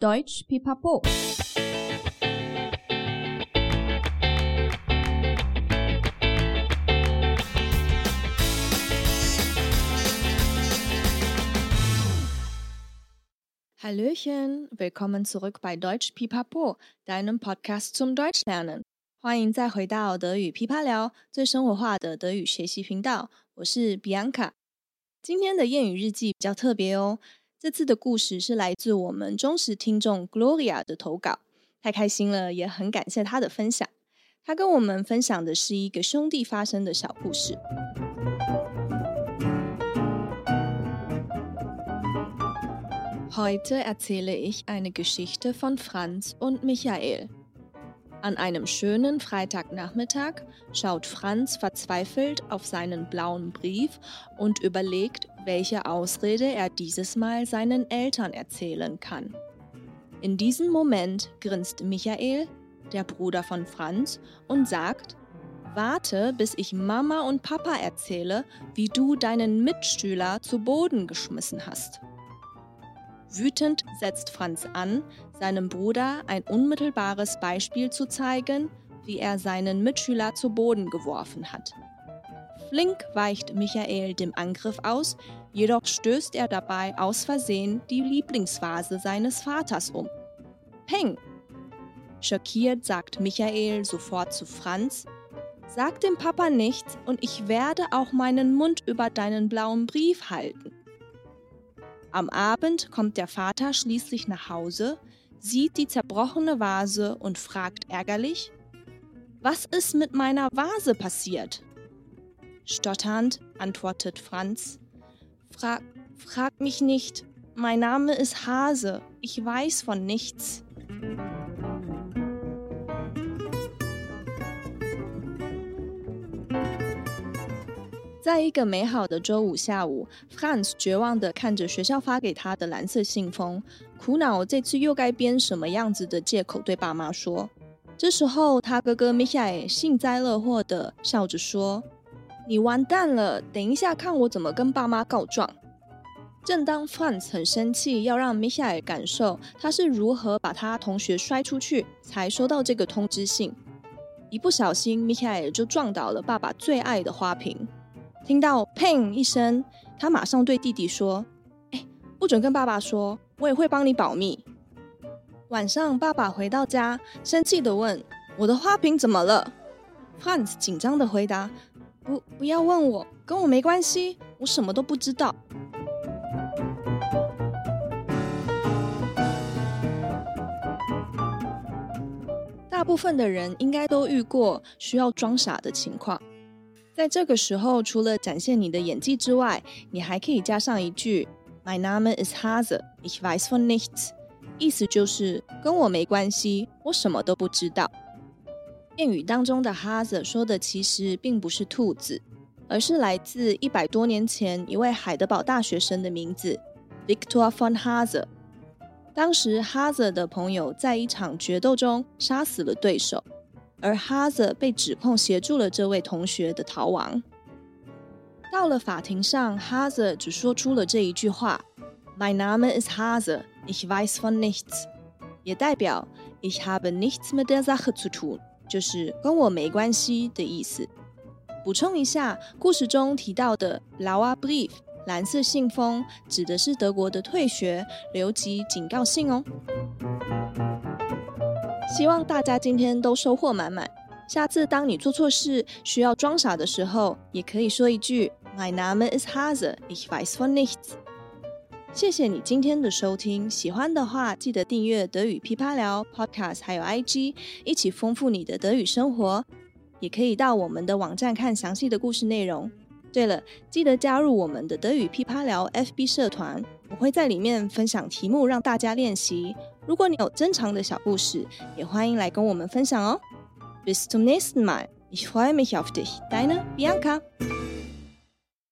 Deutsch Pipapo。Hallöchen, willkommen zurück bei Deutsch Pipapo, deinem Podcast zum Deutschlernen。欢迎再回到德语噼啪聊，最生活化的德语学习频道。我是 Bianca。今天的谚语日记比较特别哦。这次的故事是来自我们忠实听众 Gloria 的投稿，太开心了，也很感谢她的分享。她跟我们分享的是一个兄弟发生的小故事。Heute erzähle ich eine Geschichte von Franz und Michael. An einem schönen Freitagnachmittag schaut Franz verzweifelt auf seinen blauen Brief und überlegt, welche Ausrede er dieses Mal seinen Eltern erzählen kann. In diesem Moment grinst Michael, der Bruder von Franz, und sagt, Warte, bis ich Mama und Papa erzähle, wie du deinen Mitschüler zu Boden geschmissen hast. Wütend setzt Franz an, seinem Bruder ein unmittelbares Beispiel zu zeigen, wie er seinen Mitschüler zu Boden geworfen hat. Flink weicht Michael dem Angriff aus, jedoch stößt er dabei aus Versehen die Lieblingsvase seines Vaters um. Peng! Schockiert sagt Michael sofort zu Franz, Sag dem Papa nichts und ich werde auch meinen Mund über deinen blauen Brief halten. Am Abend kommt der Vater schließlich nach Hause, sieht die zerbrochene Vase und fragt ärgerlich, was ist mit meiner Vase passiert? Stotternd antwortet Franz, frag, frag mich nicht, mein Name ist Hase, ich weiß von nichts. 在一个美好的周五下午，Franz 绝望地看着学校发给他的蓝色信封，苦恼这次又该编什么样子的借口对爸妈说。这时候，他哥哥 Michael 幸灾乐祸地笑着说：“你完蛋了，等一下看我怎么跟爸妈告状。”正当 Franz 很生气，要让 Michael 感受他是如何把他同学摔出去才收到这个通知信，一不小心，Michael 就撞倒了爸爸最爱的花瓶。听到“砰”一声，他马上对弟弟说：“哎，不准跟爸爸说，我也会帮你保密。”晚上，爸爸回到家，生气地问：“我的花瓶怎么了？”Franz 紧张地回答：“不，不要问我，跟我没关系，我什么都不知道。”大部分的人应该都遇过需要装傻的情况。在这个时候，除了展现你的演技之外，你还可以加上一句 “My name is Hase, ich weiß von nichts”，意思就是跟我没关系，我什么都不知道。谚语当中的哈泽说的其实并不是兔子，而是来自一百多年前一位海德堡大学生的名字 Victor von Hase。当时哈泽的朋友在一场决斗中杀死了对手。而哈泽被指控协助了这位同学的逃亡。到了法庭上，哈泽只说出了这一句话：“My name is Hase, ich weiß von nichts”，也代表 “Ich habe nichts mit der Sache zu tun”，就是跟我没关系的意思。补充一下，故事中提到的 Lauerbrief（ 蓝色信封，指的是德国的退学留级警告信哦。希望大家今天都收获满满。下次当你做错事需要装傻的时候，也可以说一句 “My name is Hase, ich weiß von nichts”。谢谢你今天的收听，喜欢的话记得订阅德语噼啪聊 Podcast，还有 IG，一起丰富你的德语生活。也可以到我们的网站看详细的故事内容。对了，记得加入我们的德语噼啪聊 FB 社团，我会在里面分享题目让大家练习。如果你有珍藏的小故事，也欢迎来跟我们分享哦。Bis zum nächsten Mal. Ich freue mich auf dich. Deine Bianca.